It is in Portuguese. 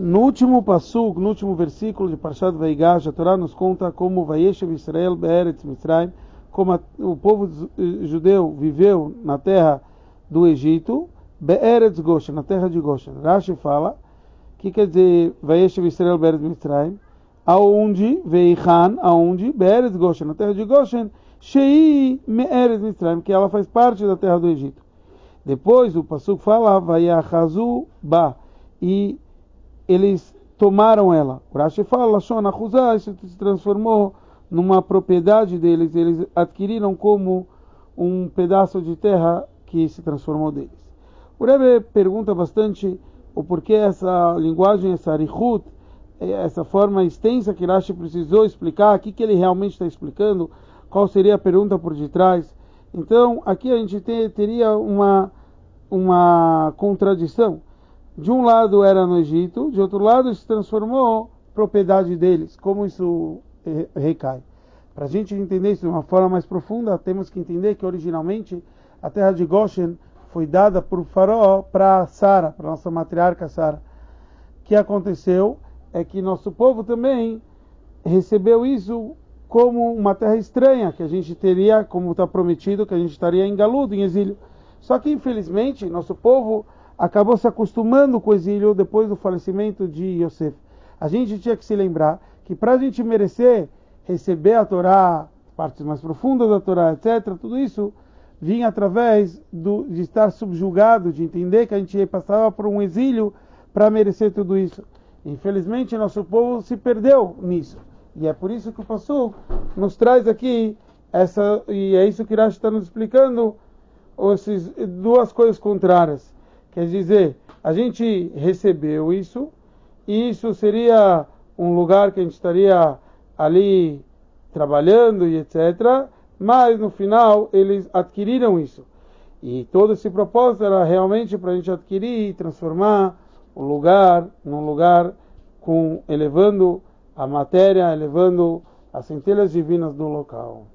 No último passuk, no último versículo de Parshat Veigash, a Torá nos conta como Vayeshev Israel Be'eretz Mitzrayim, como o povo judeu viveu na terra do Egito, Be'eretz Goshen, na terra de Goshen. Rashi fala, que quer dizer Vayeshev Israel Be'eretz Mitzrayim, aonde, Veichan, aonde, Be'eretz Goshen, na terra de Goshen, Shei Me'eretz Mitzrayim, que ela faz parte da terra do Egito. Depois o Pasuk fala, Vayachazu Ba, e eles tomaram ela. O Rashi fala, Achuzá, isso se transformou numa propriedade deles, eles adquiriram como um pedaço de terra que se transformou deles. O Rebbe pergunta bastante o porquê essa linguagem, essa arichut, essa forma extensa que Rashi precisou explicar, o que, que ele realmente está explicando, qual seria a pergunta por detrás. Então, aqui a gente teria uma, uma contradição. De um lado era no Egito, de outro lado se transformou propriedade deles. Como isso recai? Para a gente entender isso de uma forma mais profunda, temos que entender que originalmente a terra de Goshen foi dada por Faraó para Sara, para nossa matriarca Sara. O que aconteceu é que nosso povo também recebeu isso como uma terra estranha, que a gente teria, como está prometido, que a gente estaria em galudo, em exílio. Só que, infelizmente, nosso povo acabou se acostumando com o exílio depois do falecimento de Yosef. A gente tinha que se lembrar que para a gente merecer receber a Torá, partes mais profundas da Torá, etc., tudo isso vinha através do, de estar subjugado, de entender que a gente passava por um exílio para merecer tudo isso. Infelizmente, nosso povo se perdeu nisso. E é por isso que o Passu nos traz aqui essa, e é isso que Rashi está nos explicando, essas duas coisas contrárias. Quer dizer, a gente recebeu isso, e isso seria um lugar que a gente estaria ali trabalhando e etc. Mas no final eles adquiriram isso. E todo esse propósito era realmente para a gente adquirir e transformar o lugar num lugar com elevando a matéria, elevando as centelhas divinas do local.